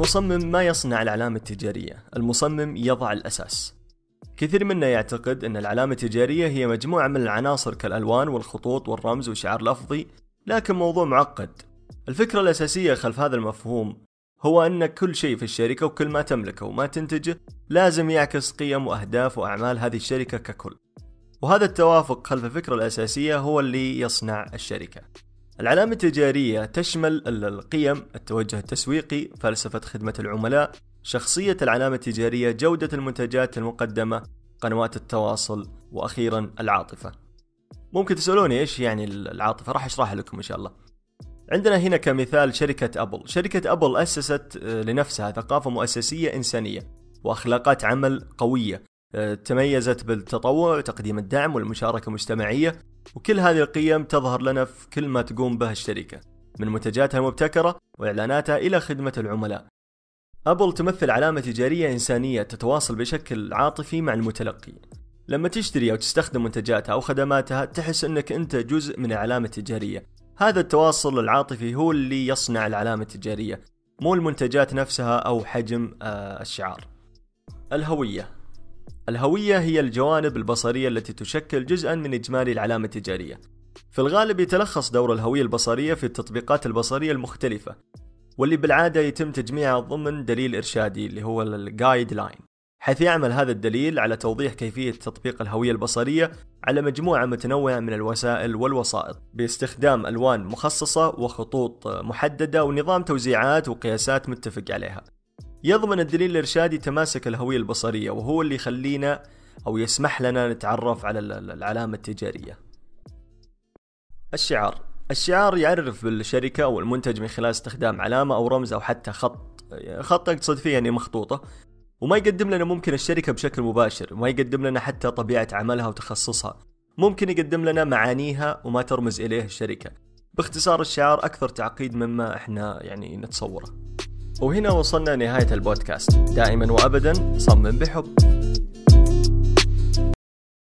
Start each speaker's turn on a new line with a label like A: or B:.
A: المصمم ما يصنع العلامة التجارية المصمم يضع الأساس. كثير منا يعتقد أن العلامة التجارية هي مجموعة من العناصر كالألوان والخطوط والرمز والشعار لفظي لكن موضوع معقد. الفكرة الأساسية خلف هذا المفهوم هو أن كل شيء في الشركة وكل ما تملكه وما تنتجه لازم يعكس قيم وأهداف وأعمال هذه الشركة ككل. وهذا التوافق خلف الفكرة الأساسية هو اللي يصنع الشركة. العلامة التجارية تشمل القيم التوجه التسويقي فلسفة خدمة العملاء شخصية العلامة التجارية جودة المنتجات المقدمة قنوات التواصل وأخيرا العاطفة. ممكن تسألوني إيش يعني العاطفة؟ راح أشرح لكم إن شاء الله. عندنا هنا كمثال شركة أبل. شركة أبل أسست آه، لنفسها ثقافة مؤسسية إنسانية وأخلاقات عمل قوية. تميزت بالتطوع وتقديم الدعم والمشاركة المجتمعية وكل هذه القيم تظهر لنا في كل ما تقوم به الشركة من منتجاتها المبتكرة وإعلاناتها إلى خدمة العملاء. أبل تمثل علامة تجارية إنسانية تتواصل بشكل عاطفي مع المتلقي. لما تشتري أو تستخدم منتجاتها أو خدماتها تحس أنك أنت جزء من العلامة التجارية هذا التواصل العاطفي هو اللي يصنع العلامة التجارية مو المنتجات نفسها أو حجم آه، الشعار. الهوية. الهوية هي الجوانب البصرية التي تشكل جزءا من إجمالي العلامة التجارية. في الغالب يتلخص دور الهوية البصرية في التطبيقات البصرية المختلفة واللي بالعادة يتم تجميعها ضمن دليل إرشادي اللي هو الجايد لاين حيث يعمل هذا الدليل على توضيح كيفية تطبيق الهوية البصرية على مجموعة متنوعة من الوسائل والوسائط باستخدام ألوان مخصصة وخطوط محددة ونظام توزيعات وقياسات متفق عليها. يضمن الدليل الإرشادي تماسك الهوية البصرية وهو اللي يخلينا أو يسمح لنا نتعرف على العلامة التجارية. الشعار. الشعار يعرف بالشركة أو المنتج من خلال استخدام علامة أو رمز أو حتى خط خط أقصد فيه يعني مخطوطة. وما يقدم لنا ممكن الشركة بشكل مباشر ما يقدم لنا حتى طبيعة عملها وتخصصها. ممكن يقدم لنا معانيها وما ترمز إليه الشركة. باختصار الشعار أكثر تعقيد مما إحنا يعني نتصوره. وهنا وصلنا نهاية البودكاست. دائما وأبدا صمم بحب.